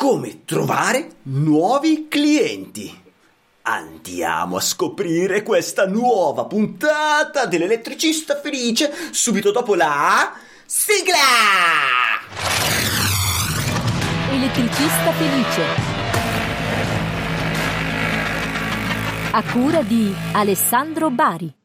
come trovare nuovi clienti. Andiamo a scoprire questa nuova puntata dell'elettricista felice subito dopo la sigla! Elettricista felice. A cura di Alessandro Bari.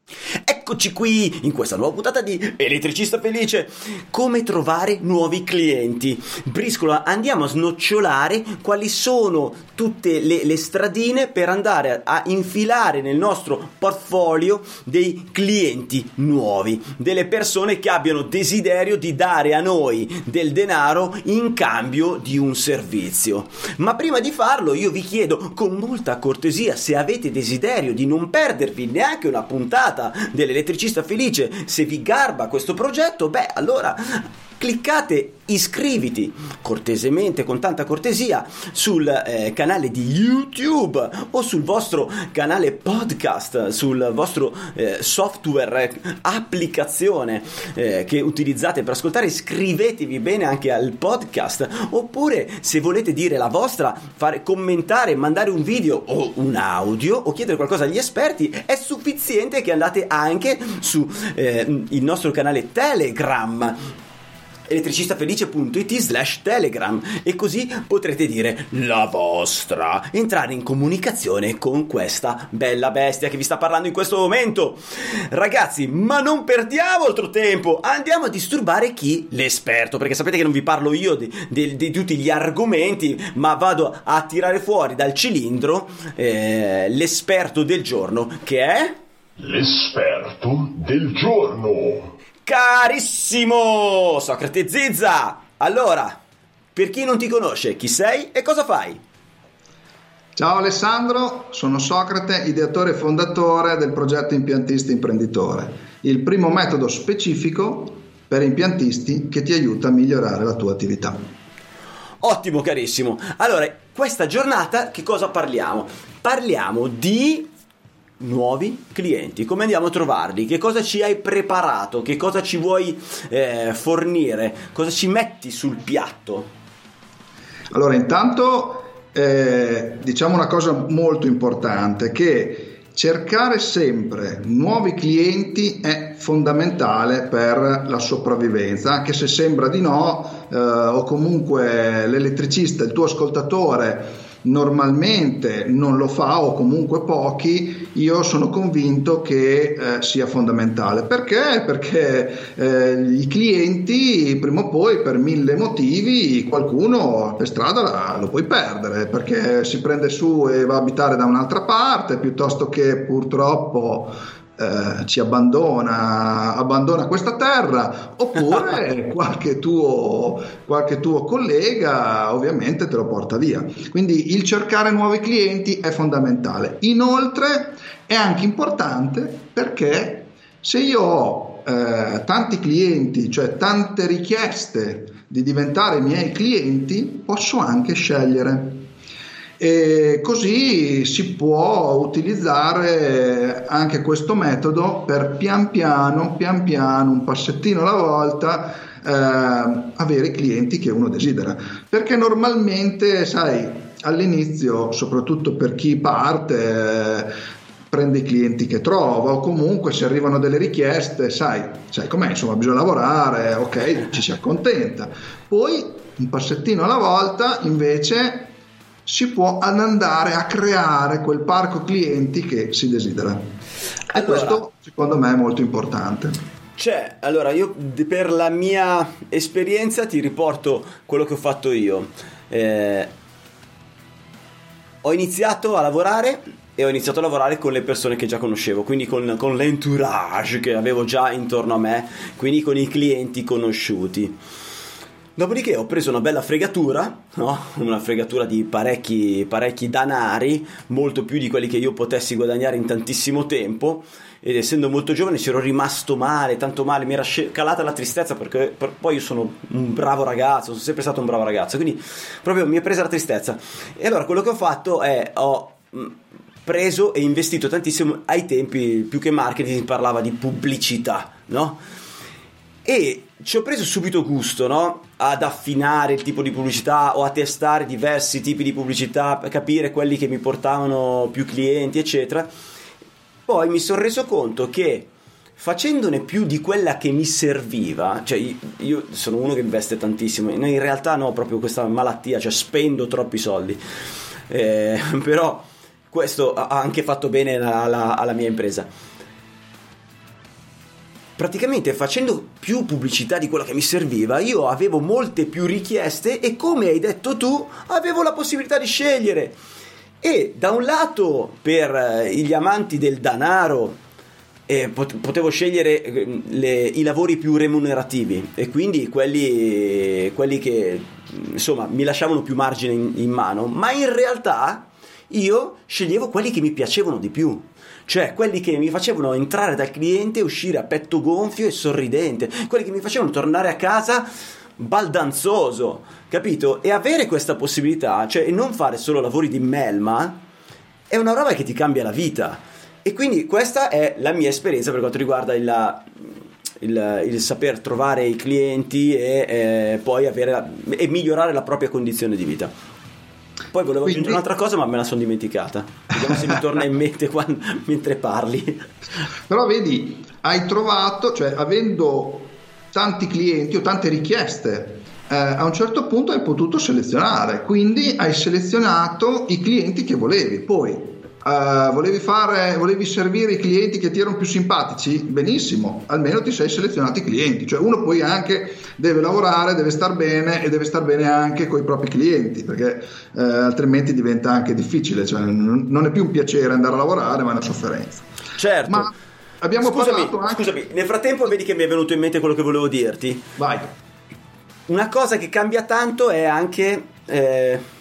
Eccoci qui in questa nuova puntata di Elettricista Felice. Come trovare nuovi clienti? Briscola, andiamo a snocciolare quali sono tutte le, le stradine per andare a, a infilare nel nostro portfolio dei clienti nuovi, delle persone che abbiano desiderio di dare a noi del denaro in cambio di un servizio. Ma prima di farlo io vi chiedo con molta cortesia se avete desiderio di non perdervi neanche una puntata dell'elettricista felice, se vi garba questo progetto, beh allora cliccate iscriviti cortesemente, con tanta cortesia, sul eh, canale di YouTube o sul vostro canale podcast, sul vostro eh, software, eh, applicazione che utilizzate per ascoltare. Iscrivetevi bene anche al podcast. Oppure, se volete dire la vostra, fare, commentare, mandare un video o un audio o chiedere qualcosa agli esperti, è sufficiente che andate anche sul eh, nostro canale Telegram elettricistafelice.it slash telegram e così potrete dire la vostra. Entrare in comunicazione con questa bella bestia che vi sta parlando in questo momento. Ragazzi ma non perdiamo altro tempo! Andiamo a disturbare chi? L'esperto perché sapete che non vi parlo io di, di, di tutti gli argomenti ma vado a tirare fuori dal cilindro eh, l'esperto del giorno che è? L'esperto del giorno Carissimo Socrate Zizza! Allora, per chi non ti conosce, chi sei e cosa fai? Ciao Alessandro, sono Socrate, ideatore e fondatore del progetto Impiantista Imprenditore, il primo metodo specifico per impiantisti che ti aiuta a migliorare la tua attività. Ottimo carissimo. Allora, questa giornata che cosa parliamo? Parliamo di nuovi clienti, come andiamo a trovarli, che cosa ci hai preparato, che cosa ci vuoi eh, fornire, cosa ci metti sul piatto. Allora, intanto eh, diciamo una cosa molto importante, che cercare sempre nuovi clienti è fondamentale per la sopravvivenza, anche se sembra di no, eh, o comunque l'elettricista, il tuo ascoltatore, normalmente non lo fa o comunque pochi, io sono convinto che eh, sia fondamentale. Perché? Perché eh, i clienti prima o poi per mille motivi qualcuno per strada lo puoi perdere perché si prende su e va a abitare da un'altra parte piuttosto che purtroppo eh, ci abbandona, abbandona questa terra, oppure qualche tuo, qualche tuo collega ovviamente te lo porta via. Quindi il cercare nuovi clienti è fondamentale. Inoltre è anche importante perché se io ho eh, tanti clienti, cioè tante richieste di diventare miei clienti, posso anche scegliere e così si può utilizzare anche questo metodo per pian piano, pian piano, un passettino alla volta, eh, avere i clienti che uno desidera. Perché normalmente, sai, all'inizio, soprattutto per chi parte, eh, prende i clienti che trova o comunque se arrivano delle richieste, sai, sai com'è, insomma, bisogna lavorare, ok, ci si accontenta. Poi un passettino alla volta, invece si può andare a creare quel parco clienti che si desidera. E allora, questo secondo me è molto importante. Cioè, allora io per la mia esperienza ti riporto quello che ho fatto io. Eh, ho iniziato a lavorare e ho iniziato a lavorare con le persone che già conoscevo, quindi con, con l'entourage che avevo già intorno a me, quindi con i clienti conosciuti. Dopodiché ho preso una bella fregatura, no? una fregatura di parecchi, parecchi danari, molto più di quelli che io potessi guadagnare in tantissimo tempo. Ed essendo molto giovane ci ero rimasto male, tanto male, mi era calata la tristezza perché per, poi io sono un bravo ragazzo, sono sempre stato un bravo ragazzo, quindi proprio mi è presa la tristezza. E allora quello che ho fatto è ho preso e investito tantissimo ai tempi, più che marketing si parlava di pubblicità, no? E ci ho preso subito gusto, no? Ad affinare il tipo di pubblicità o a testare diversi tipi di pubblicità per capire quelli che mi portavano più clienti, eccetera. Poi mi sono reso conto che facendone più di quella che mi serviva, cioè io sono uno che investe tantissimo, in realtà no, proprio questa malattia, cioè spendo troppi soldi, eh, però questo ha anche fatto bene alla, alla mia impresa praticamente facendo più pubblicità di quella che mi serviva, io avevo molte più richieste e come hai detto tu, avevo la possibilità di scegliere. E da un lato per eh, gli amanti del denaro eh, potevo scegliere eh, le, i lavori più remunerativi e quindi quelli, quelli, che insomma mi lasciavano più margine in, in mano, ma in realtà io sceglievo quelli che mi piacevano di più cioè quelli che mi facevano entrare dal cliente e uscire a petto gonfio e sorridente, quelli che mi facevano tornare a casa baldanzoso, capito? E avere questa possibilità, cioè non fare solo lavori di melma, è una roba che ti cambia la vita. E quindi questa è la mia esperienza per quanto riguarda il, il, il saper trovare i clienti e eh, poi avere e migliorare la propria condizione di vita. Poi volevo Quindi... aggiungere un'altra cosa, ma me la sono dimenticata. Vediamo se mi torna in mente quando, mentre parli. Però vedi, hai trovato, cioè avendo tanti clienti o tante richieste, eh, a un certo punto hai potuto selezionare, quindi hai selezionato i clienti che volevi. Poi Uh, volevi, fare, volevi servire i clienti che ti erano più simpatici? Benissimo, almeno ti sei selezionato i clienti. Cioè uno poi anche deve lavorare, deve star bene e deve star bene anche con i propri clienti, perché uh, altrimenti diventa anche difficile. Cioè, non, non, è più un piacere andare a lavorare, ma è una sofferenza. Certo. Ma abbiamo scusami, parlato anche... Scusami, nel frattempo vedi che mi è venuto in mente quello che volevo dirti. Vai. Una cosa che cambia tanto è anche... Eh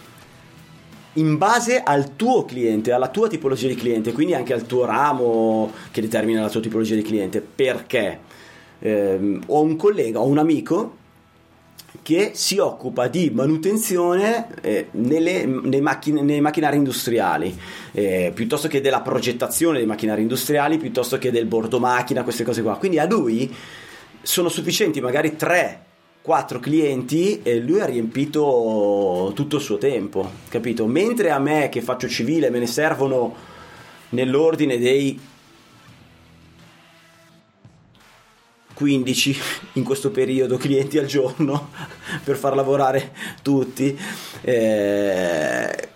in base al tuo cliente, alla tua tipologia di cliente, quindi anche al tuo ramo che determina la tua tipologia di cliente. Perché eh, ho un collega, ho un amico che si occupa di manutenzione eh, nelle, nei, macchine, nei, macchinari industriali, eh, piuttosto che della progettazione dei macchinari industriali, piuttosto che del bordo macchina, queste cose qua. Quindi a lui sono sufficienti magari tre quattro clienti e lui ha riempito tutto il suo tempo, capito? Mentre a me che faccio civile me ne servono nell'ordine dei 15 in questo periodo clienti al giorno per far lavorare tutti. Eh,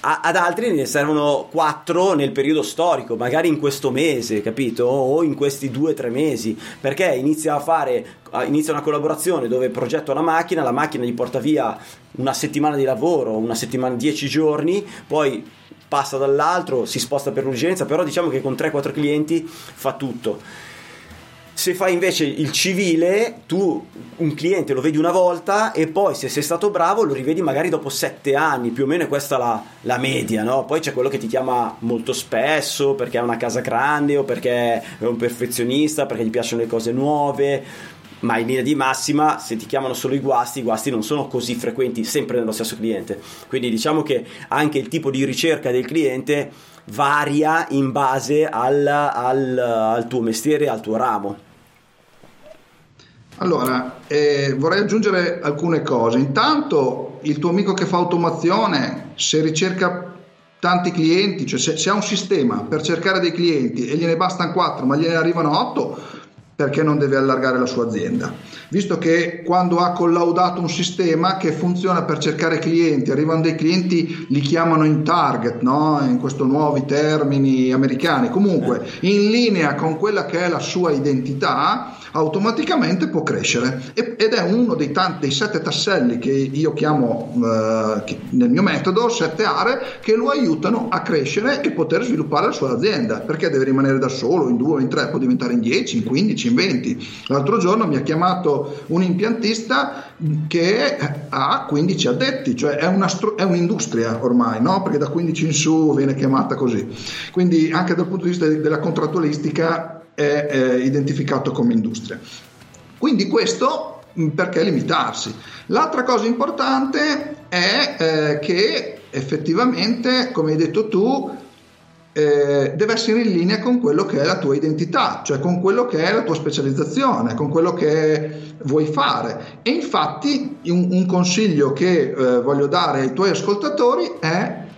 ad altri ne servono 4 nel periodo storico magari in questo mese capito? O in questi 2-3 mesi. Perché inizia a fare inizia una collaborazione dove progetto la macchina la macchina gli porta via una settimana di lavoro una settimana 10 giorni poi passa dall'altro si sposta per l'urgenza però diciamo che con 3-4 clienti fa tutto se fai invece il civile, tu un cliente lo vedi una volta e poi se sei stato bravo lo rivedi magari dopo sette anni, più o meno è questa la, la media, no? Poi c'è quello che ti chiama molto spesso perché ha una casa grande o perché è un perfezionista, perché gli piacciono le cose nuove ma in linea di massima se ti chiamano solo i guasti i guasti non sono così frequenti sempre nello stesso cliente quindi diciamo che anche il tipo di ricerca del cliente varia in base al, al, al tuo mestiere al tuo ramo allora, eh, vorrei aggiungere alcune cose. Intanto, il tuo amico che fa automazione, se ricerca tanti clienti, cioè se, se ha un sistema per cercare dei clienti e gliene bastano 4 ma gliene arrivano 8, perché non deve allargare la sua azienda. Visto che quando ha collaudato un sistema che funziona per cercare clienti, arrivano dei clienti, li chiamano in target, no? in questi nuovi termini americani, comunque in linea con quella che è la sua identità, automaticamente può crescere ed è uno dei, tanti, dei sette tasselli che io chiamo eh, nel mio metodo, sette aree che lo aiutano a crescere e poter sviluppare la sua azienda, perché deve rimanere da solo, in due, in tre, può diventare in 10, in 15, in 20. L'altro giorno mi ha chiamato un impiantista che ha 15 addetti, cioè è, una, è un'industria ormai, no? perché da 15 in su viene chiamata così. Quindi anche dal punto di vista della contrattualistica è eh, identificato come industria. Quindi questo mm, perché limitarsi? L'altra cosa importante è eh, che effettivamente, come hai detto tu, eh, deve essere in linea con quello che è la tua identità, cioè con quello che è la tua specializzazione, con quello che vuoi fare. E infatti un, un consiglio che eh, voglio dare ai tuoi ascoltatori è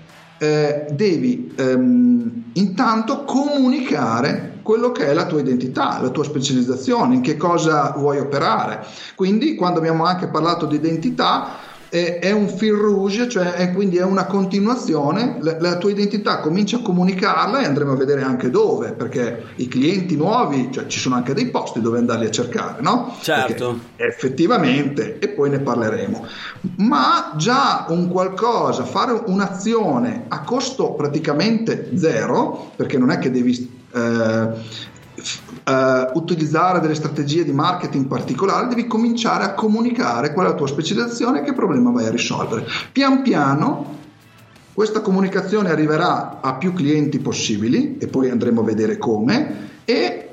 eh, devi ehm, intanto comunicare quello che è la tua identità, la tua specializzazione, in che cosa vuoi operare. Quindi quando abbiamo anche parlato di identità, è, un fil rouge, cioè è, quindi è una continuazione, la, la, tua identità comincia a comunicarla e andremo a vedere anche dove, perché i clienti nuovi, cioè ci sono anche dei posti dove andarli a cercare, no? Certo. Perché effettivamente, e poi ne parleremo, ma già un qualcosa, fare un'azione a costo praticamente zero, perché non è che devi... Eh, Uh, utilizzare delle strategie di marketing particolari, devi cominciare a comunicare qual è la tua specializzazione e che problema vai a risolvere. Pian piano questa comunicazione arriverà a più clienti possibili e poi andremo a vedere come e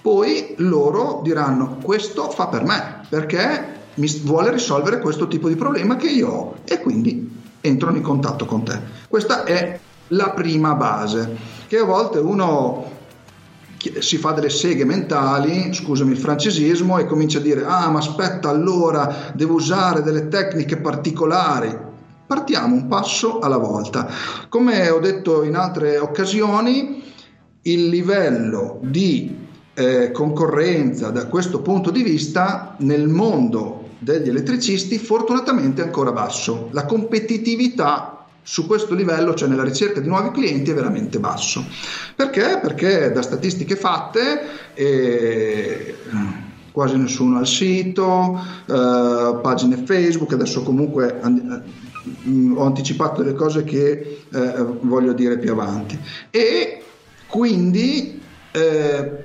poi loro diranno questo fa per me perché mi vuole risolvere questo tipo di problema che io ho e quindi entrano in contatto con te. Questa è la prima base che a volte uno si fa delle seghe mentali, scusami il francesismo, e comincia a dire, ah ma aspetta allora, devo usare delle tecniche particolari. Partiamo un passo alla volta. Come ho detto in altre occasioni, il livello di eh, concorrenza da questo punto di vista nel mondo degli elettricisti fortunatamente è ancora basso. La competitività su questo livello, cioè nella ricerca di nuovi clienti, è veramente basso. Perché? Perché da statistiche fatte eh, quasi nessuno al sito, eh, pagine Facebook, adesso comunque eh, ho anticipato delle cose che eh, voglio dire più avanti. E quindi eh,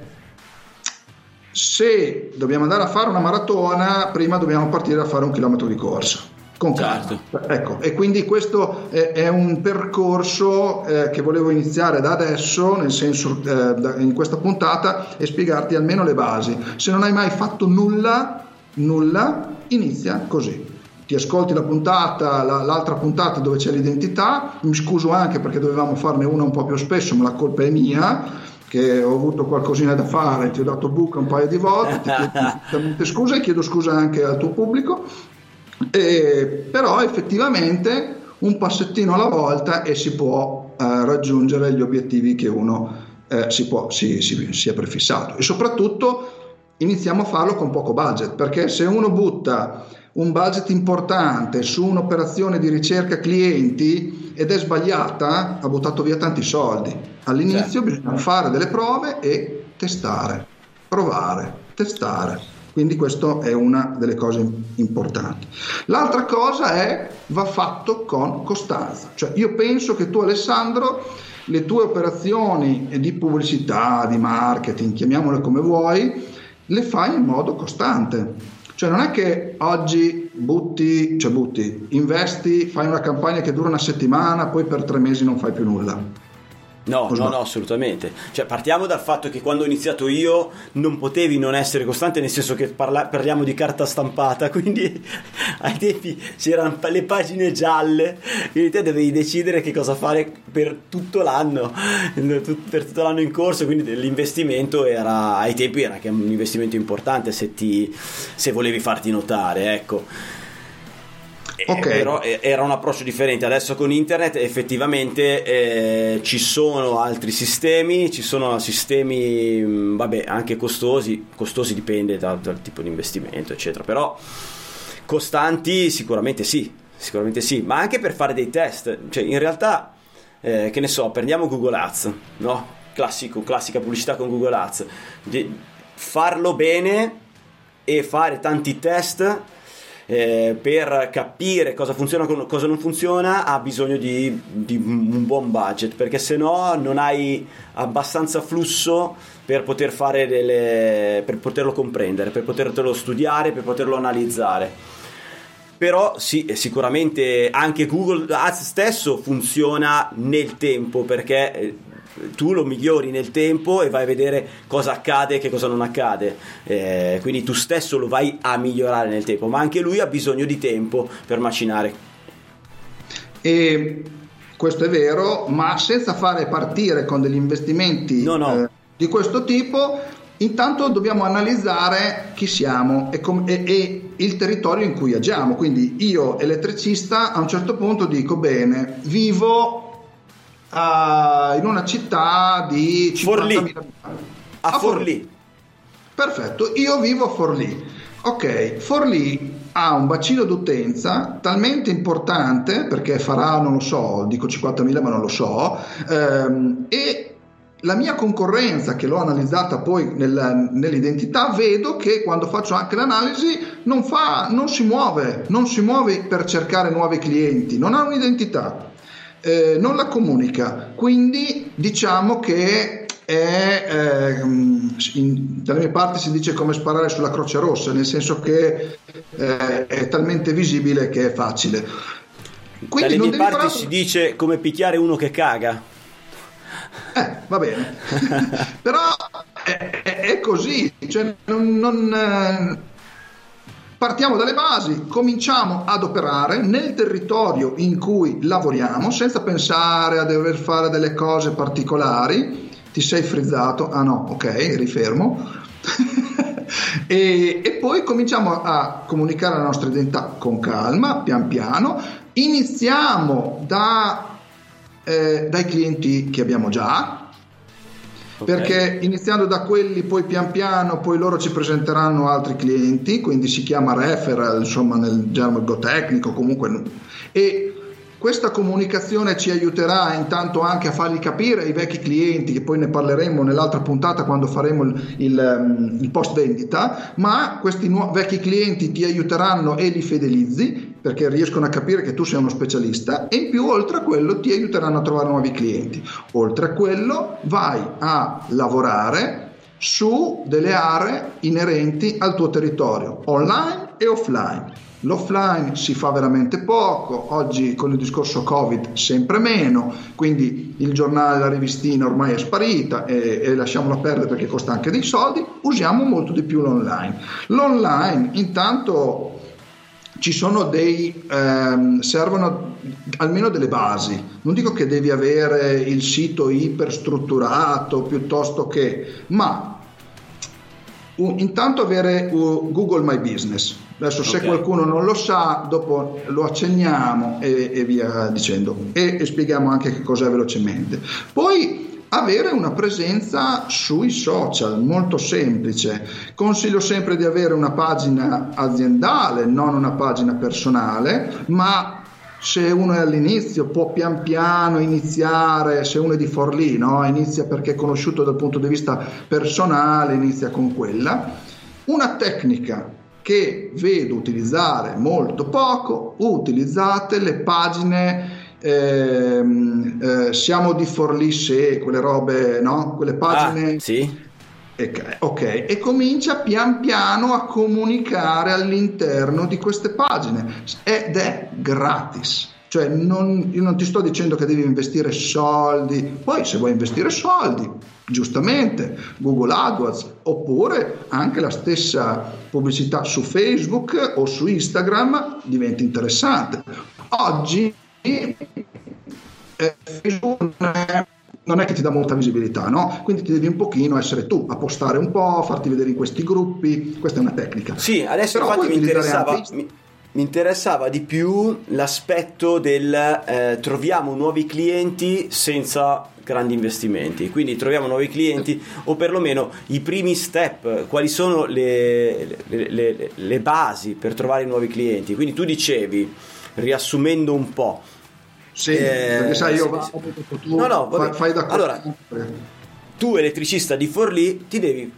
se dobbiamo andare a fare una maratona, prima dobbiamo partire a fare un chilometro di corsa con certo. Ecco, e quindi questo è, è un percorso eh, che volevo iniziare da adesso, nel senso eh, da, in questa puntata, e spiegarti almeno le basi. Se non hai mai fatto nulla, nulla, inizia così. Ti ascolti la puntata, la, l'altra puntata dove c'è l'identità, mi scuso anche perché dovevamo farne una un po' più spesso, ma la colpa è mia che ho avuto qualcosina da fare, ti ho dato buca un paio di volte, ti chiedo scusa e chiedo scusa anche al tuo pubblico, e, però effettivamente un passettino alla volta e si può eh, raggiungere gli obiettivi che uno eh, si, può, si, si, si è prefissato e soprattutto iniziamo a farlo con poco budget perché se uno butta un budget importante su un'operazione di ricerca clienti ed è sbagliata, ha buttato via tanti soldi. All'inizio certo. bisogna fare delle prove e testare, provare, testare. Quindi questa è una delle cose importanti. L'altra cosa è va fatto con costanza. Cioè io penso che tu Alessandro le tue operazioni di pubblicità, di marketing, chiamiamole come vuoi, le fai in modo costante. Cioè non è che oggi butti, cioè butti, investi, fai una campagna che dura una settimana, poi per tre mesi non fai più nulla. No, no, no, assolutamente. Cioè, partiamo dal fatto che quando ho iniziato io non potevi non essere costante, nel senso che parla- parliamo di carta stampata, quindi ai tempi c'erano le pagine gialle, quindi te dovevi decidere che cosa fare per tutto l'anno, per tutto l'anno in corso, quindi l'investimento era, ai tempi era anche un investimento importante se, ti, se volevi farti notare, ecco. Eh, okay. però eh, era un approccio differente. Adesso con internet effettivamente eh, ci sono altri sistemi, ci sono sistemi, mm, vabbè, anche costosi, costosi dipende dal, dal tipo di investimento, eccetera, però costanti sicuramente sì, sicuramente sì, ma anche per fare dei test, cioè in realtà, eh, che ne so, prendiamo Google Ads, no? Classico, classica pubblicità con Google Ads, di farlo bene e fare tanti test eh, per capire cosa funziona e cosa non funziona ha bisogno di, di, un buon budget perché se no non hai abbastanza flusso per poter fare delle per poterlo comprendere per poterlo studiare per poterlo analizzare. Però sì, sicuramente anche Google Ads stesso funziona nel tempo perché eh, tu lo migliori nel tempo e vai a vedere cosa accade e che cosa non accade. Eh, quindi tu stesso lo vai a migliorare nel tempo, ma anche lui ha bisogno di tempo per macinare. E questo è vero, ma senza fare partire con degli investimenti No, no. eh, di questo tipo, intanto dobbiamo analizzare chi siamo e, com- e- e il territorio in cui agiamo. Quindi io, elettricista, a un certo punto dico bene, vivo ah, in una città di 50.000 Forlì. abitanti. A A Forlì. Perfetto, io vivo a Forlì. Ok, Forlì ha un bacino d'utenza talmente importante perché farà, non lo so, dico 50.000 ma non lo so, ehm, e la mia concorrenza che l'ho analizzata poi nel- nell'identità vedo che quando faccio anche l'analisi non, fa, non si muove, non si muove per cercare nuovi clienti, non ha un'identità, eh, non la comunica, quindi diciamo che è, ehm, in- dalle mie parti si dice come sparare sulla croce rossa, nel senso che eh, è talmente visibile che è facile. Dalle non mie parti fare- si dice come picchiare uno che caga. Eh, va bene. Però è, è- è così, cioè non- non, eh, partiamo dalle basi, cominciamo ad operare nel territorio in cui lavoriamo senza pensare a dover fare delle cose particolari. Ti sei frizzato? Ah no, ok, rifermo. e, e poi cominciamo a comunicare la nostra identità con calma, pian piano. Iniziamo da, eh, dai clienti che abbiamo già. Perché iniziando da quelli poi pian piano poi loro ci presenteranno altri clienti quindi si chiama referral insomma nel gergo tecnico comunque e questa comunicazione ci aiuterà intanto anche a fargli capire ai vecchi clienti che poi ne parleremo nell'altra puntata quando faremo il, il, um, il post vendita ma questi nuo- vecchi clienti ti aiuteranno e li fidelizzi perché riescono a capire che tu sei uno specialista e in più oltre a quello ti aiuteranno a trovare nuovi clienti. Oltre a quello vai a lavorare su delle aree inerenti al tuo territorio, online e offline. L'offline si fa veramente poco, oggi con il discorso Covid sempre meno, quindi il giornale, la rivistina ormai è sparita e, e lasciamola perdere perché costa anche dei soldi, usiamo molto di più l'online. L'online intanto ci sono dei ehm, servono almeno delle basi non dico che devi avere il sito iperstrutturato piuttosto che ma u- intanto avere uh, Google My Business adesso se Ok. qualcuno non lo sa dopo lo accenniamo e, e via dicendo e, e spieghiamo anche che cos'è velocemente poi avere una presenza sui social, molto semplice. Consiglio sempre di avere una pagina aziendale, non una pagina personale, ma se uno è all'inizio può pian piano iniziare, se uno è di Forlì, no? inizia perché è conosciuto dal punto di vista personale, inizia con quella. Una tecnica che vedo utilizzare molto poco, utilizzate le pagine ehm, eh, siamo di Forlì se quelle robe, no? Quelle pagine Ah, sì? Ok, ok, e comincia pian piano a comunicare all'interno di queste pagine ed è gratis. Cioè, non, io non ti sto dicendo che devi investire soldi, poi se vuoi investire soldi, giustamente, Google AdWords, oppure anche la stessa pubblicità su Facebook o su Instagram diventa interessante. Oggi eh, Facebook non è, non è che ti dà molta visibilità, no? Quindi ti devi un pochino essere tu a postare un po', farti vedere in questi gruppi, questa è una tecnica. Sì, adesso Però infatti mi interessava, mi, mi interessava di più l'aspetto del eh, troviamo nuovi clienti senza grandi investimenti, quindi troviamo nuovi clienti o perlomeno i primi step, quali sono le, le- le- le basi per trovare nuovi clienti. Quindi tu dicevi, riassumendo un po', Sì, Eh, perché sai, io sì, vado, sì. tu No, no, fai, fai da Allora. Tu elettricista di Forlì ti devi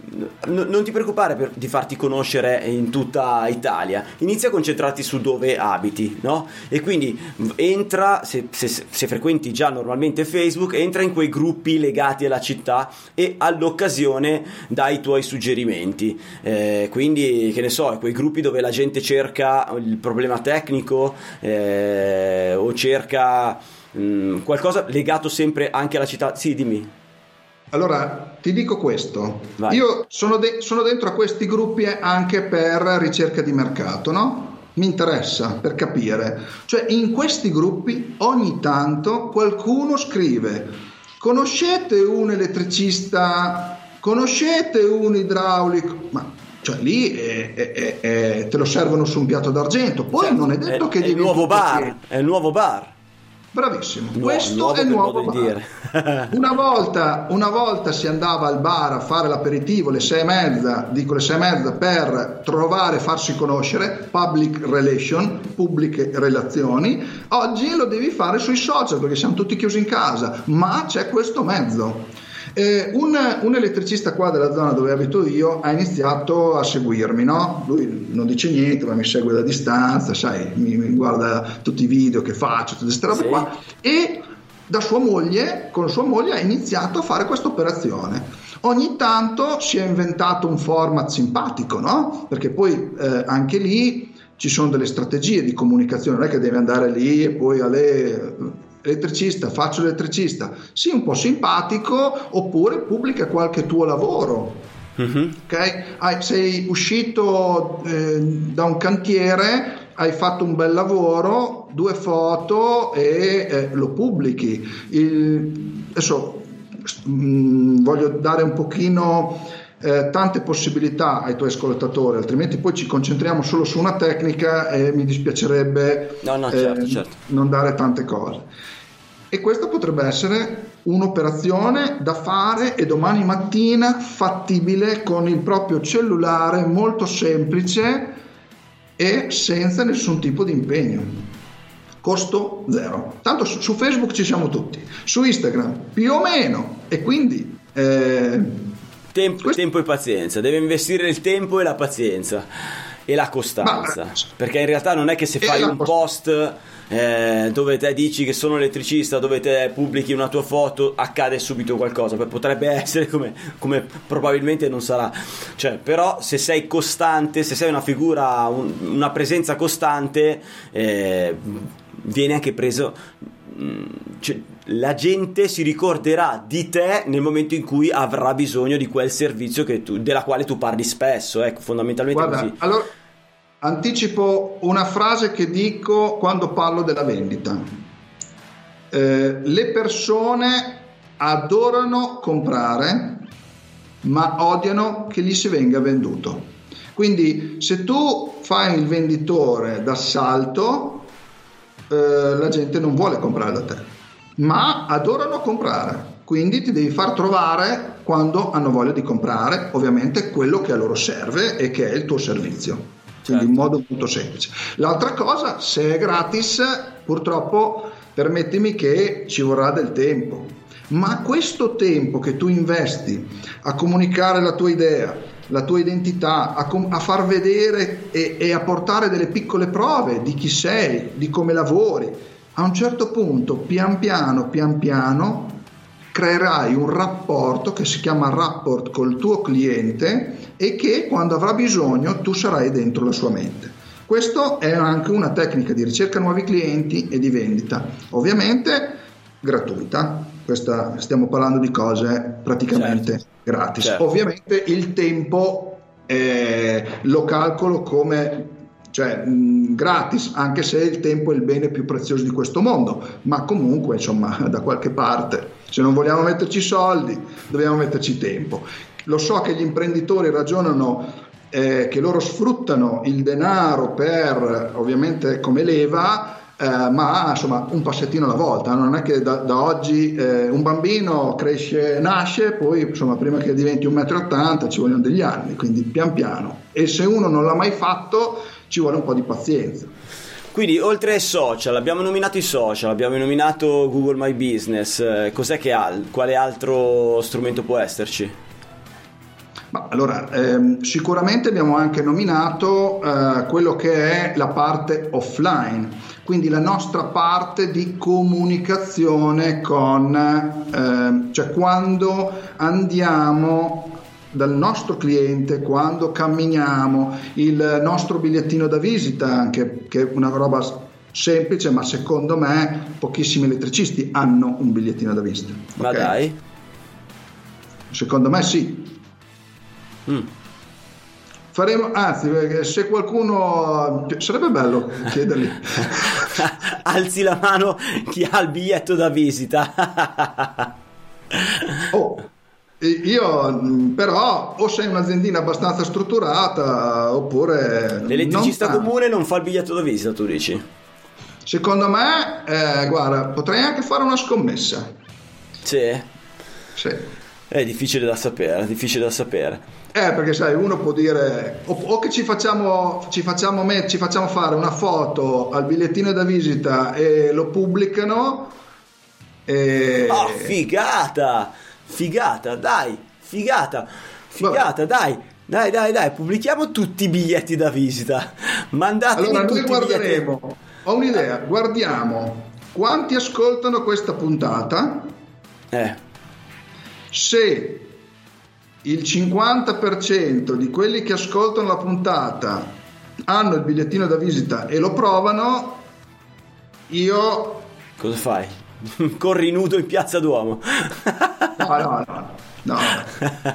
n- non ti preoccupare per- di farti conoscere in tutta Italia. Inizia a concentrarti su dove abiti no? e quindi entra se, se- se frequenti già normalmente Facebook entra in quei gruppi legati alla città e all'occasione dai tuoi suggerimenti. Eh, quindi che ne so quei gruppi dove la gente cerca il problema tecnico eh, o cerca mm, qualcosa legato sempre anche alla città. Sì dimmi Allora, ti dico questo. Vai. Io sono, de- sono dentro a questi gruppi anche per ricerca di mercato, no? mi interessa per capire. Cioè, in questi gruppi ogni tanto qualcuno scrive: Conoscete un elettricista? Conoscete un idraulico? Ma cioè lì è, è, è, te lo servono su un piatto d'argento. Poi certo, non è detto che è il nuovo bar. È il nuovo bar. Bravissimo, nu- questo è il nuovo bar. una, volta, una volta si andava al bar a fare l'aperitivo le sei e mezza, dico le sei e mezza, per trovare, farsi conoscere, public relation, pubbliche relazioni. Oggi lo devi fare sui social perché siamo tutti chiusi in casa, ma c'è questo mezzo. Eh, un, un, elettricista qua della zona dove abito io ha iniziato a seguirmi, no? Lui non dice niente, ma mi segue da distanza, sai, mi, mi guarda tutti i video che faccio, tutte queste robe sì. qua. E da sua moglie, con sua moglie, ha iniziato a fare questa operazione. Ogni tanto si è inventato un format simpatico, no? Perché poi eh, anche lì ci sono delle strategie di comunicazione, non è che devi andare lì e poi alle elettricista, faccio l'elettricista, sii un po' simpatico oppure pubblica qualche tuo lavoro. Mm-hmm. Okay? Sei uscito eh, da un cantiere, hai fatto un bel lavoro, due foto e eh, lo pubblichi. Il, adesso mh, mm, voglio dare un pochino eh, tante possibilità ai tuoi ascoltatori, altrimenti poi ci concentriamo solo su una tecnica e mi dispiacerebbe no, no, certo, eh, certo. non dare tante cose. E questa potrebbe essere un'operazione da fare e domani mattina fattibile con il proprio cellulare, molto semplice e senza nessun tipo di impegno. Costo zero. Tanto su, Facebook ci siamo tutti, su Instagram più o meno e quindi... Eh, Tempo, questo... tempo, e pazienza, deve investire il tempo e la pazienza e la costanza. Ma, perché in realtà non è che se fai un post eh, dove te dici che sono elettricista, dove te pubblichi una tua foto, accade subito qualcosa. Potrebbe essere come, come probabilmente non sarà. Cioè, però se sei costante, se sei una figura, un, una presenza costante, eh, viene anche preso. Mm, cioè, la gente si ricorderà di te nel momento in cui avrà bisogno di quel servizio tu, della quale tu parli spesso. Ecco, fondamentalmente Guarda, così. Allora Anticipo una frase che dico quando parlo della vendita. Eh, le persone adorano comprare, ma odiano che gli si venga venduto. Quindi se tu fai il venditore d'assalto, eh, la gente non vuole comprare da te, ma adorano comprare. Quindi ti devi far trovare quando hanno voglia di comprare, ovviamente quello che a loro serve e che è il tuo servizio quindi certo. in modo molto semplice. L'altra cosa, se è gratis, purtroppo permettimi che ci vorrà del tempo, ma questo tempo che tu investi a comunicare la tua idea, la tua identità, a, com- a far vedere e-, e a portare delle piccole prove di chi sei, di come lavori, a un certo punto, pian piano, pian piano, creerai un rapporto che si chiama rapport col tuo cliente e che quando avrà bisogno tu sarai dentro la sua mente. Questa è anche una tecnica di ricerca nuovi clienti e di vendita, ovviamente gratuita. Questa, stiamo parlando di cose praticamente certo. gratis. Certo. Ovviamente il tempo eh, lo calcolo come cioè mh, gratis, anche se il tempo è il bene più prezioso di questo mondo, ma comunque insomma da qualche parte, se non vogliamo metterci soldi, dobbiamo metterci tempo. Lo so che gli imprenditori ragionano eh, che loro sfruttano il denaro per ovviamente come leva, eh, ma insomma un passettino alla volta, non è che da, da oggi eh, un bambino cresce, nasce, poi insomma prima che diventi 1,80 m ci vogliono degli anni, quindi pian piano. E se uno non l'ha mai fatto ci vuole un po' di pazienza. Quindi oltre ai social, abbiamo nominato i social, abbiamo nominato Google My Business, eh, cos'è che ha? Quale altro strumento può esserci? Allora, ehm, sicuramente abbiamo anche nominato eh, quello che è la parte offline, quindi la nostra parte di comunicazione con, eh, cioè quando andiamo dal nostro cliente quando camminiamo, il nostro bigliettino da visita, anche che è una roba semplice, ma secondo me pochissimi elettricisti hanno un bigliettino da visita. Ma okay? dai? Secondo me sì. Mm. faremo, anzi, perché se qualcuno sarebbe bello chiedergli. Alzi la mano chi ha il biglietto da visita. io mm, però o sei un'aziendina abbastanza strutturata oppure... L'elettricista non comune non fa il biglietto da visita, tu dici? Secondo me, eh, guarda, potrei anche fare una scommessa. Sì. Sì. È difficile da sapere, è difficile da sapere. Eh, perché sai, uno può dire o, o che ci facciamo, ci, facciamo met- ci facciamo fare una foto al bigliettino da visita e lo pubblicano. E... Oh, figata! Figata, dai, figata, figata, Vabbè. dai. Dai, dai, dai, pubblichiamo tutti i biglietti da visita. Mandatemi allora, noi guarderemo. Ho un'idea, guardiamo quanti ascoltano questa puntata. Eh. Se il 50% di quelli che ascoltano la puntata hanno il bigliettino da visita e lo provano, io... Cosa fai? Corri nudo in piazza Duomo. no, no, no. no.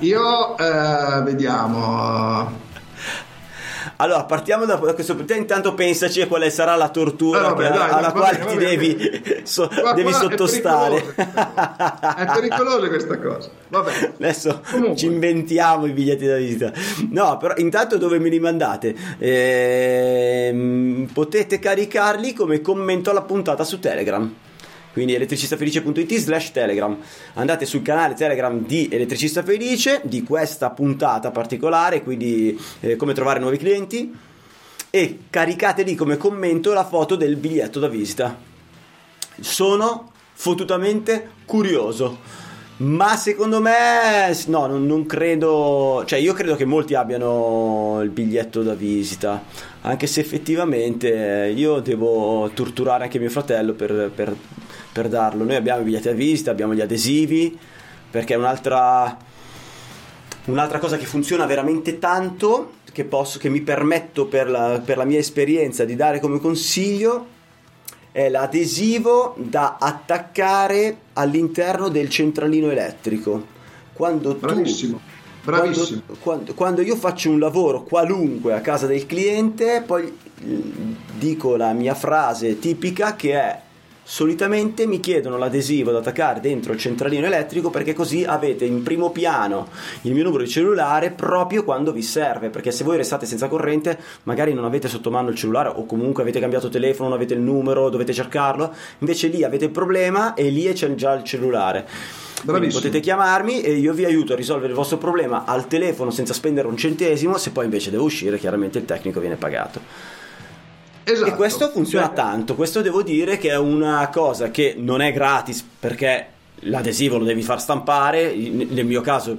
Io eh, vediamo. Allora, partiamo da questo. Te intanto pensaci a quale sarà la tortura eh, vabbè, dai, alla quale bene, ti devi, so, devi sottostare. È pericolosa questa cosa. Vabbè. Adesso Comunque. ci inventiamo i biglietti da visita. No, però intanto dove me li mandate? Eh, potete caricarli come commento alla puntata su Telegram quindi elettricistafelice.it slash telegram. Andate sul canale telegram di elettricista felice di questa puntata particolare quindi eh, come trovare nuovi clienti e caricate lì come commento la foto del biglietto da visita. Sono fottutamente curioso ma secondo me no non, non credo cioè io credo che molti abbiano il biglietto da visita anche se effettivamente io devo torturare anche mio fratello per, per per darlo. Noi abbiamo i biglietti da visita, abbiamo gli adesivi, perché è un'altra, un'altra cosa che funziona veramente tanto, che, posso, che mi permetto per la, per la mia esperienza di dare come consiglio, è l'adesivo da attaccare all'interno del centralino elettrico. Quando Bravissimo. Tu, Bravissimo. Quando, quando, quando, io faccio un lavoro qualunque a casa del cliente, poi dico la mia frase tipica che è solitamente mi chiedono l'adesivo da attaccare dentro il centralino elettrico perché così avete in primo piano il mio numero di cellulare proprio quando vi serve perché se voi restate senza corrente magari non avete sotto mano il cellulare o comunque avete cambiato telefono non avete il numero dovete cercarlo. Invece lì avete il problema e lì c'è già il cellulare. Potete chiamarmi e io vi aiuto a risolvere il vostro problema al telefono senza spendere un centesimo se poi invece devo uscire chiaramente il tecnico viene pagato Esatto. E questo funziona Beh. tanto. Questo devo dire che è una cosa che non è gratis perché l'adesivo lo devi far stampare. Nel mio caso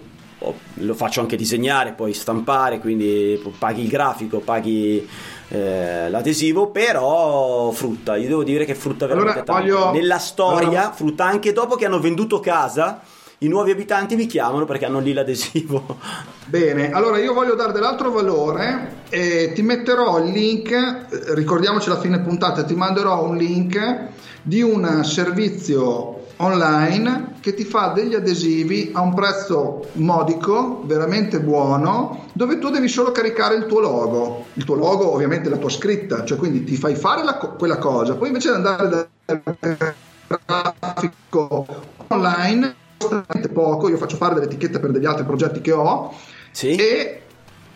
lo faccio anche disegnare, poi stampare, quindi paghi il grafico, paghi eh, l'adesivo, però frutta. Io devo dire che frutta veramente allora, tanto. Voglio... Nella storia, allora... frutta anche dopo che hanno venduto casa i nuovi abitanti mi chiamano perché hanno lì l'adesivo. Bene, allora io voglio dare dell'altro valore e ti metterò il link, eh, ricordiamoci la fine puntata, ti manderò un link di un servizio online che ti fa degli adesivi a un prezzo modico, veramente buono, dove tu devi solo caricare il tuo logo, il tuo logo ovviamente la tua scritta, cioè quindi ti fai fare la, quella cosa, poi invece di andare dal grafico online poco, io faccio fare delle etichette per degli altri progetti che ho sì. e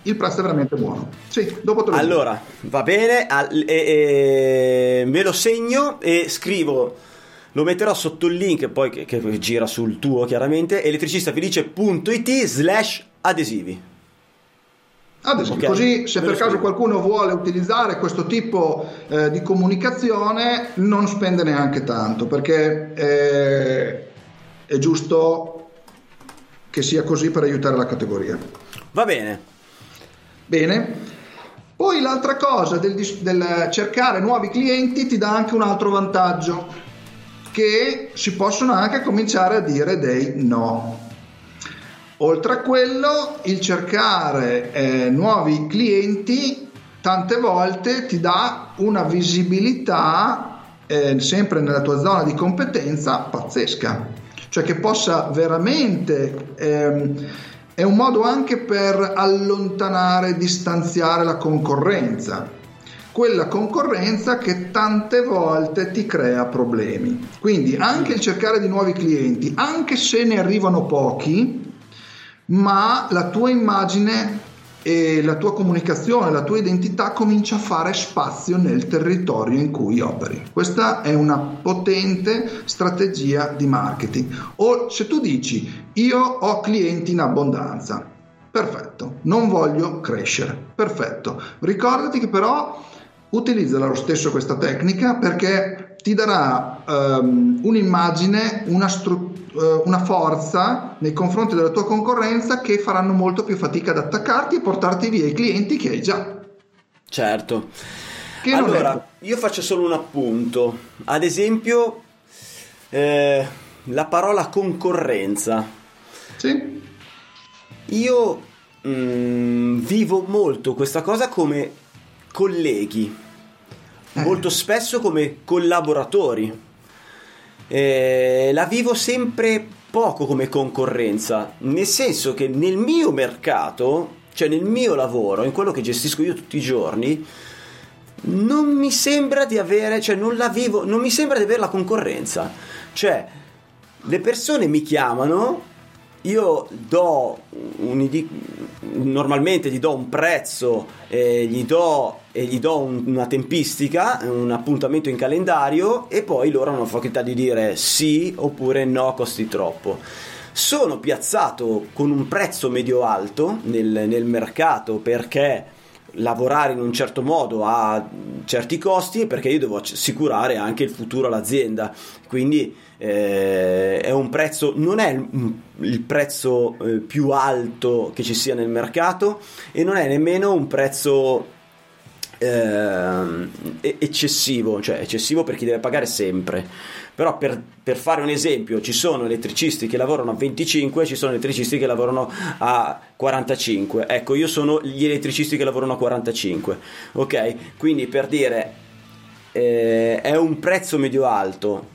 il prezzo è veramente buono. Sì, dopo te lo Allora, dico. va bene, e, e, me lo segno e scrivo lo metterò sotto il link poi che, che gira sul tuo chiaramente elettricistafelice.it slash adesivi adesivi okay. così se per caso qualcuno vuole utilizzare questo tipo eh, di comunicazione non spende neanche tanto perché eh, è giusto che sia così per aiutare la categoria. Va bene. Bene. Poi l'altra cosa del, del, cercare nuovi clienti ti dà anche un altro vantaggio, che si possono anche cominciare a dire dei no. Oltre a quello, il cercare eh, nuovi clienti tante volte ti dà una visibilità eh, sempre nella tua zona di competenza pazzesca cioè che possa veramente ehm, è un modo anche per allontanare, distanziare la concorrenza, quella concorrenza che tante volte ti crea problemi. Quindi anche il cercare di nuovi clienti, anche se ne arrivano pochi, ma la tua immagine e la tua comunicazione, la tua identità comincia a fare spazio nel territorio in cui operi. Questa è una potente strategia di marketing. O se tu dici io ho clienti in abbondanza, perfetto, non voglio crescere, perfetto. Ricordati che però utilizza lo stesso questa tecnica perché ti darà um, un'immagine, una struttura una forza nei confronti della tua concorrenza che faranno molto più fatica ad attaccarti e portarti via i clienti che hai già. Certo. Che allora, io faccio solo un appunto. Ad esempio, eh, la parola concorrenza. Sì. Io mh, mm, vivo molto questa cosa come colleghi, eh. molto spesso come collaboratori. Eh, la vivo sempre poco come concorrenza, nel senso che nel mio mercato, cioè nel mio lavoro, in quello che gestisco io tutti i giorni, non mi sembra di avere, cioè non la vivo, non mi sembra di avere la concorrenza. Cioè, le persone mi chiamano io do un, normalmente gli do un prezzo, eh, gli do, e gli do un, una tempistica, un appuntamento in calendario e poi loro hanno la facoltà di dire sì oppure no, costi troppo. Sono piazzato con un prezzo medio-alto nel, nel mercato perché lavorare in un certo modo ha certi costi perché io devo assicurare anche il futuro all'azienda. Quindi eh, è un prezzo, non è il, il prezzo eh, più alto che ci sia nel mercato e non è nemmeno un prezzo eh, eccessivo, cioè eccessivo per chi deve pagare sempre. Però per, per, fare un esempio, ci sono elettricisti che lavorano a 25, ci sono elettricisti che lavorano a 45. Ecco, io sono gli elettricisti che lavorano a 45. Ok? Quindi per dire eh, è un prezzo medio alto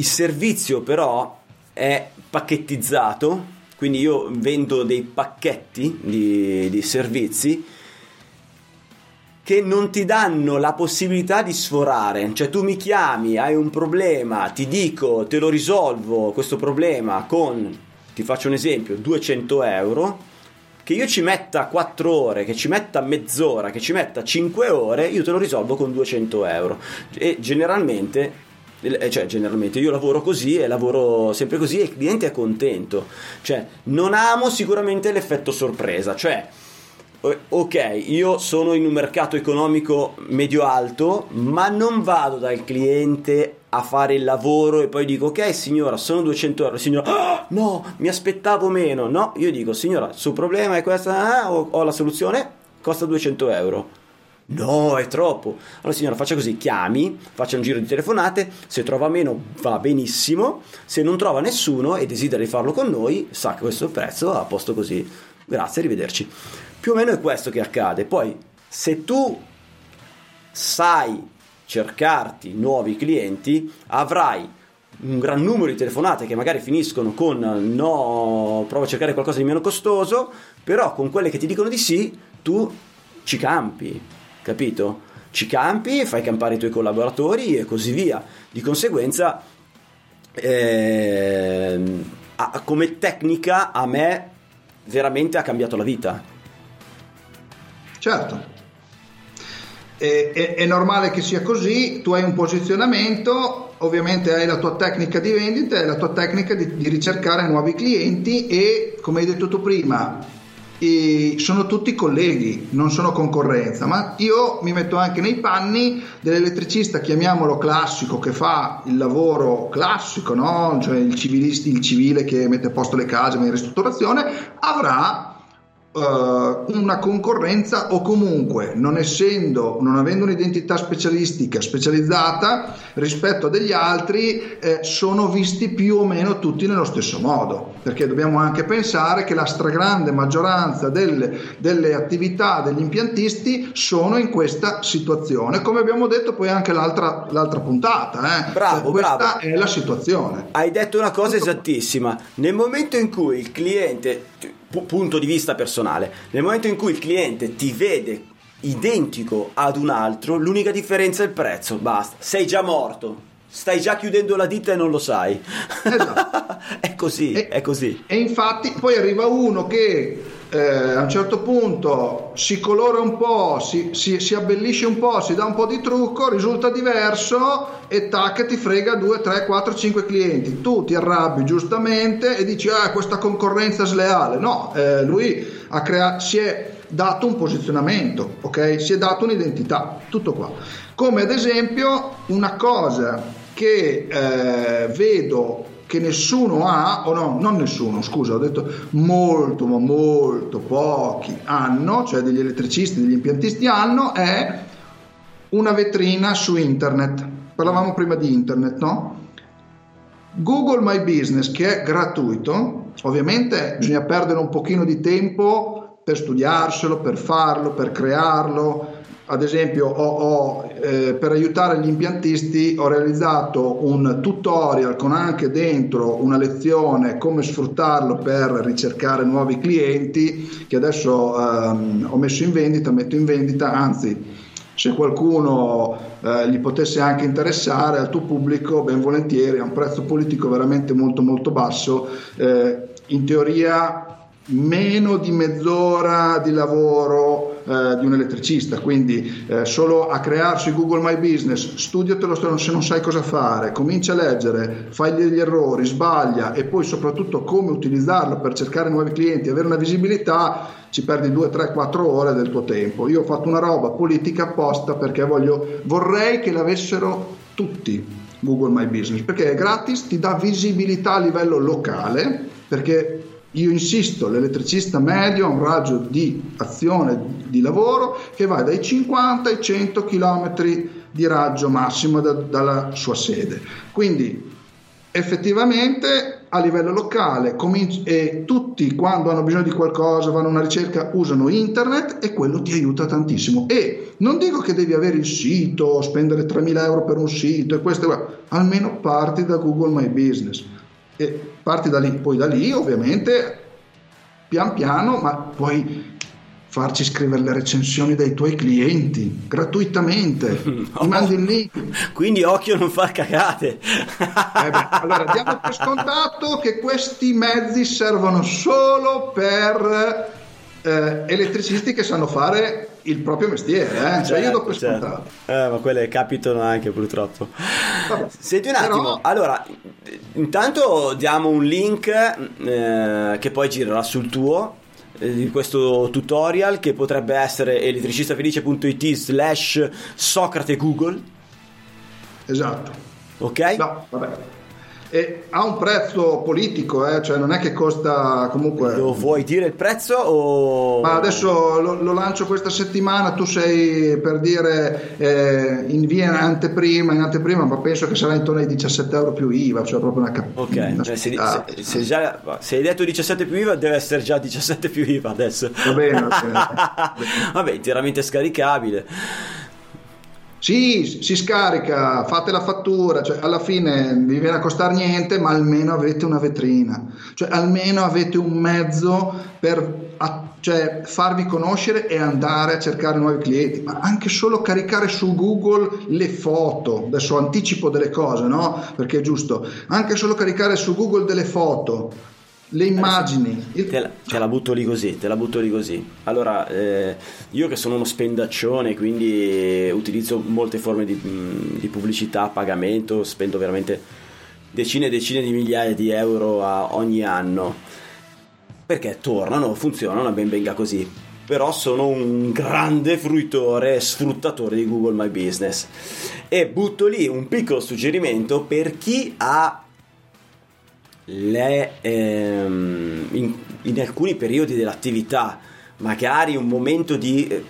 il servizio però è pacchettizzato, quindi io vendo dei pacchetti di, di servizi che non ti danno la possibilità di sforare, cioè tu mi chiami, hai un problema, ti dico, te lo risolvo questo problema con, ti faccio un esempio, 200 euro, che io ci metta 4 ore, che ci metta mezz'ora, che ci metta 5 ore, io te lo risolvo con 200 euro. E generalmente cioè generalmente io lavoro così e lavoro sempre così e il cliente è contento. Cioè non amo sicuramente l'effetto sorpresa. Cioè ok io sono in un mercato economico medio alto ma non vado dal cliente a fare il lavoro e poi dico ok signora sono 200 euro. Signora ah, no mi aspettavo meno. No io dico signora il suo problema è questo ah, ho, ho la soluzione costa 200 euro No, è troppo. Allora signora, faccia così, chiami, faccia un giro di telefonate, se trova meno va benissimo, se non trova nessuno e desidera farlo con noi, sa che questo è il prezzo, a posto così. Grazie, arrivederci. Più o meno è questo che accade. Poi, se tu sai cercarti nuovi clienti, avrai un gran numero di telefonate che magari finiscono con no, provo a cercare qualcosa di meno costoso, però con quelle che ti dicono di sì, tu ci campi capito? Ci campi, fai campare i tuoi collaboratori e così via. Di conseguenza, eh, come tecnica a me veramente ha cambiato la vita. Certo. È, è, è, normale che sia così, tu hai un posizionamento, ovviamente hai la tua tecnica di vendita, hai la tua tecnica di, di ricercare nuovi clienti e come hai detto tu prima, e sono tutti colleghi, non sono concorrenza, ma io mi metto anche nei panni dell'elettricista, chiamiamolo classico, che fa il lavoro classico, no? cioè il, il civile che mette a posto le case, ma in ristrutturazione, avrà Uh, una concorrenza o comunque non essendo non avendo un'identità specialistica specializzata rispetto a degli altri eh, sono visti più o meno tutti nello stesso modo perché dobbiamo anche pensare che la stragrande maggioranza delle, delle attività degli impiantisti sono in questa situazione, come abbiamo detto poi anche l'altra, l'altra puntata. Eh? Bravo, Cioè, questa bravo. è la situazione. Hai detto una cosa esattissima. Nel momento in cui il cliente, pu- punto di vista personale, nel momento in cui il cliente ti vede identico ad un altro, l'unica differenza è il prezzo. Basta. Sei già morto. Stai già chiudendo la ditta e non lo sai. Esatto. è così, E- è così. E infatti poi arriva uno che eh, a un certo punto si colora un po', si, si- si abbellisce un po', si dà un po' di trucco, risulta diverso e tac ti frega 2, 3, 4, 5 clienti. Tu ti arrabbi giustamente e dici ah questa concorrenza sleale. No, eh, lui ha crea- si è dato un posizionamento, ok? Si è dato un'identità, tutto qua. Come ad esempio una cosa che eh, vedo che nessuno ha, o no, non nessuno, scusa, ho detto molto, ma molto pochi hanno, cioè degli elettricisti, degli impiantisti hanno, è una vetrina su internet. Parlavamo prima di internet, no? Google My Business che è gratuito, ovviamente bisogna perdere un pochino di tempo per studiarselo, per farlo, per crearlo. Ad esempio, ho, ho, eh, per aiutare gli impiantisti ho realizzato un tutorial con anche dentro una lezione come sfruttarlo per ricercare nuovi clienti che adesso ehm, ho messo in vendita, metto in vendita, anzi se qualcuno eh, gli potesse anche interessare al tuo pubblico, ben volentieri, a un prezzo politico veramente molto molto basso, eh, in teoria meno di mezz'ora di lavoro eh, di un elettricista, quindi eh, solo a crearsi Google My Business, studiatelo se non sai cosa fare, comincia a leggere, fai degli errori, sbaglia e poi soprattutto come utilizzarlo per cercare nuovi clienti, avere una visibilità, ci perdi 2, 3, 4 ore del tuo tempo. Io ho fatto una roba politica apposta perché voglio, vorrei che l'avessero tutti Google My Business, perché è gratis, ti dà visibilità a livello locale, perché io insisto, l'elettricista medio ha un raggio di azione di lavoro che va dai 50 ai 100 km di raggio massimo da- dalla sua sede. Quindi effettivamente a livello locale cominci- e tutti quando hanno bisogno di qualcosa vanno a una ricerca usano internet e quello ti aiuta tantissimo e non dico che devi avere il sito spendere 3.000 euro per un sito e questo almeno parti da Google My Business e parti da lì poi da lì ovviamente pian piano ma puoi farci scrivere le recensioni dai tuoi clienti gratuitamente. Ti mandi il link Quindi occhio non far cagate. eh beh, allora diamo per scontato che questi mezzi servono solo per eh, elettricisti che sanno fare il proprio mestiere, eh? cioè io do per Certo, certo. Eh, ma quelle capitano anche purtroppo. Vabbè. Senti un Però- attimo, allora, intanto diamo un link eh, che poi girerà sul tuo eh, di questo tutorial che potrebbe essere elettricistafelice.it slash Socrate Google, Esatto. ok? No, vabbè. E ha un prezzo politico, eh? cioè non è che costa comunque... Lo vuoi dire il prezzo o... Ma adesso lo, lo lancio questa settimana, tu sei per dire eh, in via in anteprima, in anteprima, ma penso che sarà intorno ai 17 euro più IVA, cioè proprio una cap- Ok, una cioè, se, se- se già, se hai detto 17 più IVA deve essere già 17 più IVA adesso. Va bene, ok. Vabbè, interamente scaricabile. Sì, si scarica, fate la fattura, cioè alla fine vi viene a costare niente, ma almeno avete una vetrina, cioè almeno avete un mezzo per a- cioè, farvi conoscere e andare a cercare nuovi clienti, ma anche solo caricare su Google le foto, adesso anticipo delle cose, no? Perché è giusto, anche solo caricare su Google delle foto, le immagini, Te la, te la butto lì così, te la butto lì così. Allora, eh, io che sono uno spendaccione, quindi utilizzo molte forme di, mh, di pubblicità a pagamento, spendo veramente decine e decine di migliaia di euro a ogni anno. Perché tornano, funzionano, ben venga così. Però sono un grande fruitore e sfruttatore di Google My Business. E butto lì un piccolo suggerimento per chi ha le, ehm, in, in alcuni periodi dell'attività, magari un momento di eh,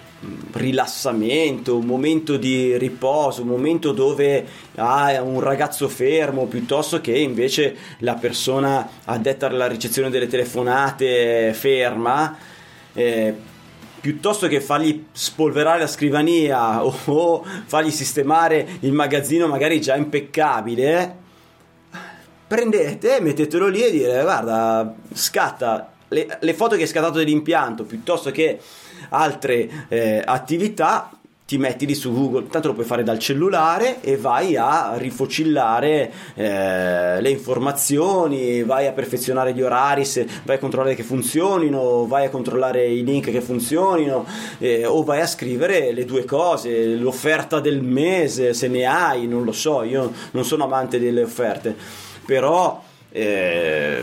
rilassamento, un momento di riposo, un momento dove hai un ragazzo fermo piuttosto che invece la persona addetta alla ricezione delle telefonate ferma. Eh, piuttosto che fargli spolverare la scrivania o, o fargli sistemare il magazzino magari già impeccabile, prendete, mettetelo lì e dire guarda, scatta le, le foto che hai scattato dell'impianto piuttosto che altre eh, attività ti metti lì su Google, tanto lo puoi fare dal cellulare e vai a rifocillare eh, le informazioni, vai a perfezionare gli orari, se vai a controllare che funzionino, vai a controllare i link che funzionino eh, o vai a scrivere le due cose, l'offerta del mese se ne hai, non lo so, io non sono amante delle offerte, però eh,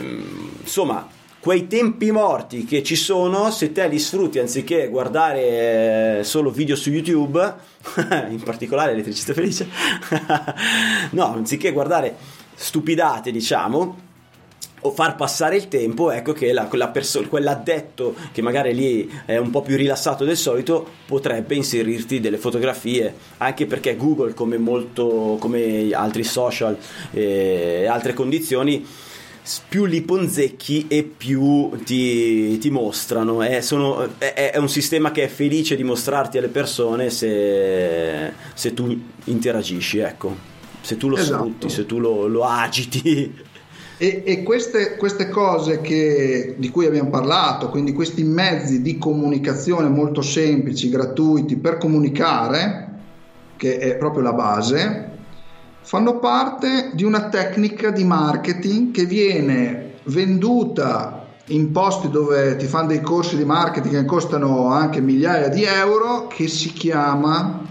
insomma quei tempi morti che ci sono, se te li sfrutti anziché guardare eh, solo video su YouTube, in particolare Elettricista Felice, no, anziché guardare stupidate, diciamo, o far passare il tempo, ecco che la, quella perso- quell'addetto che magari lì è un po' più rilassato del solito potrebbe inserirti delle fotografie, anche perché Google, come, molto, come altri social e altre condizioni, più li ponzecchi e più ti, ti mostrano. È, sono, è, è, un sistema che è felice di mostrarti alle persone se, se tu interagisci, ecco. Se tu lo esatto. sfrutti, se tu lo, lo agiti. E, e queste, queste, cose che, di cui abbiamo parlato, quindi questi mezzi di comunicazione molto semplici, gratuiti per comunicare, che è proprio la base, fanno parte di una tecnica di marketing che viene venduta in posti dove ti fanno dei corsi di marketing che costano anche migliaia di euro che si chiama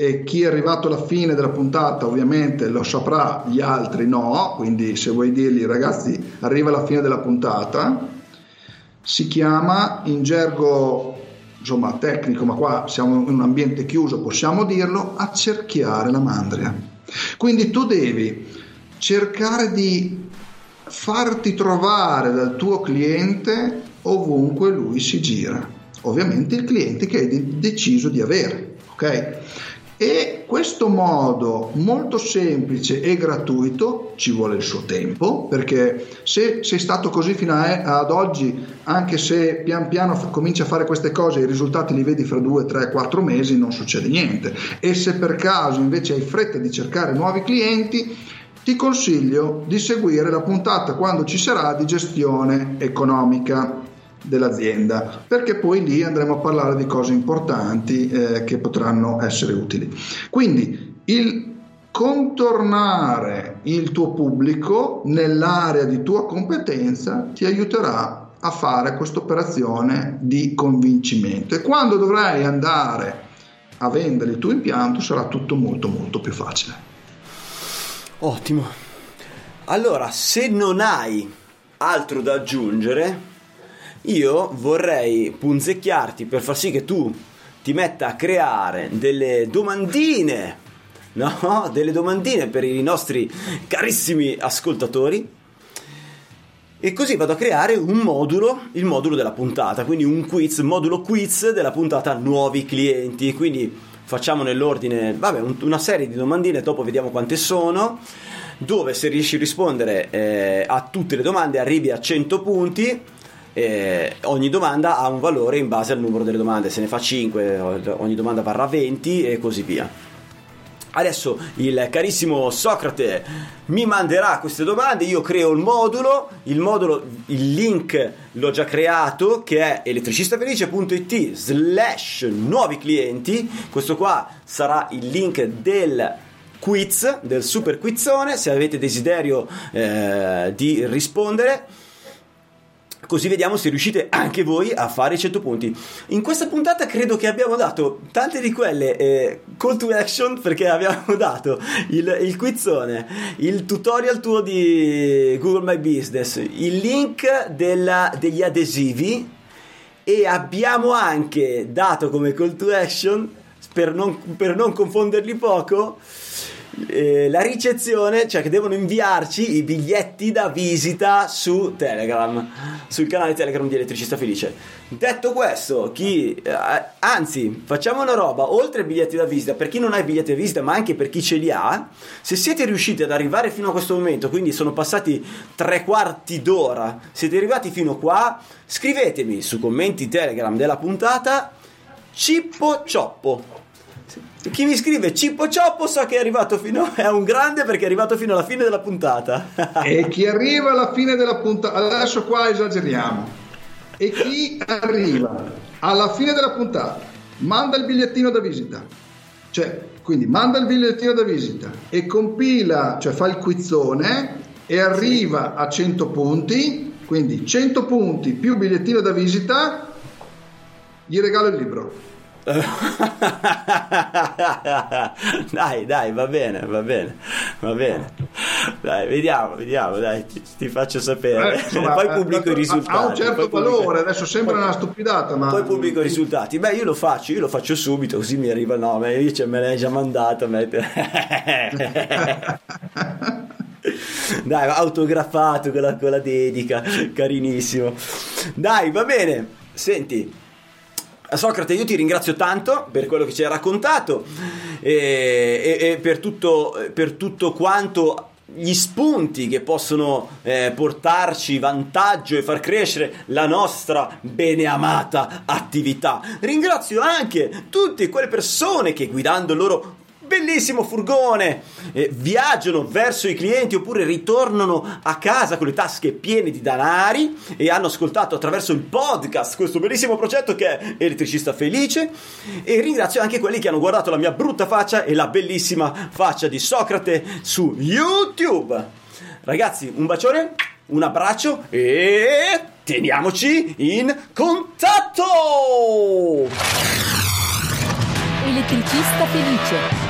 e chi è arrivato alla fine della puntata ovviamente lo saprà, gli altri no, quindi se vuoi dirgli ragazzi arriva alla fine della puntata, si chiama in gergo insomma tecnico, ma qua siamo in un ambiente chiuso, possiamo dirlo, accerchiare la mandria. Quindi tu devi cercare di farti trovare dal tuo cliente ovunque lui si gira. Ovviamente il cliente che hai deciso di avere, ok? E questo modo molto semplice e gratuito ci vuole il suo tempo, perché se sei stato così fino ad oggi, anche se pian piano f- cominci a fare queste cose, i risultati li vedi fra due, tre, quattro mesi, non succede niente. E se per caso invece hai fretta di cercare nuovi clienti, ti consiglio di seguire la puntata quando ci sarà di gestione economica dell'azienda, perché poi lì andremo a parlare di cose importanti eh, che potranno essere utili. Quindi il contornare il tuo pubblico nell'area di tua competenza ti aiuterà a fare questa operazione di convincimento e quando dovrai andare a vendere il tuo impianto sarà tutto molto molto più facile. Ottimo. Allora, se non hai altro da aggiungere, io vorrei punzecchiarti per far sì che tu ti metta a creare delle domandine, no? Delle domandine per i nostri carissimi ascoltatori. E così vado a creare un modulo, il modulo della puntata, quindi un quiz, modulo quiz della puntata nuovi clienti. Quindi facciamo nell'ordine, vabbè, una serie di domandine, dopo vediamo quante sono, dove se riesci a rispondere eh, a tutte le domande arrivi a 100 punti eh, ogni domanda ha un valore in base al numero delle domande, se ne fa 5 ogni domanda varrà 20 e così via. Adesso il carissimo Socrate mi manderà queste domande, io creo il modulo, il modulo, il link l'ho già creato che è elettricistafelice.it slash nuovi clienti, questo qua sarà il link del quiz, del super quizzone, se avete desiderio eh, di rispondere così vediamo se riuscite anche voi a fare i 100 punti. In questa puntata credo che abbiamo dato tante di quelle eh, call to action perché abbiamo dato il, il quizzone, il tutorial tuo di Google My Business, il link della, degli adesivi e abbiamo anche dato come call to action per non, per non confonderli poco eh, la ricezione, cioè che devono inviarci i biglietti da visita su Telegram, sul canale Telegram di Elettricista Felice. Detto questo, chi, eh, anzi, facciamo una roba, oltre ai biglietti da visita, per chi non ha i biglietti da visita, ma anche per chi ce li ha, se siete riusciti ad arrivare fino a questo momento, quindi sono passati tre quarti d'ora, siete arrivati fino qua, scrivetemi su commenti Telegram della puntata Cippo Cioppo chi mi scrive Cippo Cioppo so che è arrivato fino è un grande perché è arrivato fino alla fine della puntata. e chi arriva alla fine della puntata, adesso qua esageriamo. E chi arriva alla fine della puntata manda il bigliettino da visita. Cioè, quindi manda il bigliettino da visita e compila, cioè fa il quizzone e arriva a 100 punti, quindi 100 punti più bigliettino da visita, gli regalo il libro. dai, dai, va bene, va bene, va bene. Dai, vediamo, vediamo, dai, ti, ti faccio sapere. Eh, insomma, poi pubblico eh, i risultati. Ha un certo valore, pubblico... adesso sembra poi, una stupidata, ma... Poi pubblico i risultati. Beh, io lo faccio, io lo faccio subito, così mi arriva il nome, dice me l'hai già mandato. Dai, autografato con la, con la dedica, carinissimo. Dai, va bene. Senti, Socrate, io ti ringrazio tanto per quello che ci hai raccontato e, e, e per, tutto, per tutto quanto gli spunti che possono eh, portarci vantaggio e far crescere la nostra beneamata attività. Ringrazio anche tutte quelle persone che guidando il loro bellissimo furgone, eh, viaggiano verso i clienti oppure ritornano a casa con le tasche piene di danari e hanno ascoltato attraverso il podcast questo bellissimo progetto che è Elettricista Felice e ringrazio anche quelli che hanno guardato la mia brutta faccia e la bellissima faccia di Socrate su YouTube. Ragazzi, un bacione, un abbraccio e teniamoci in contatto! Elettricista Felice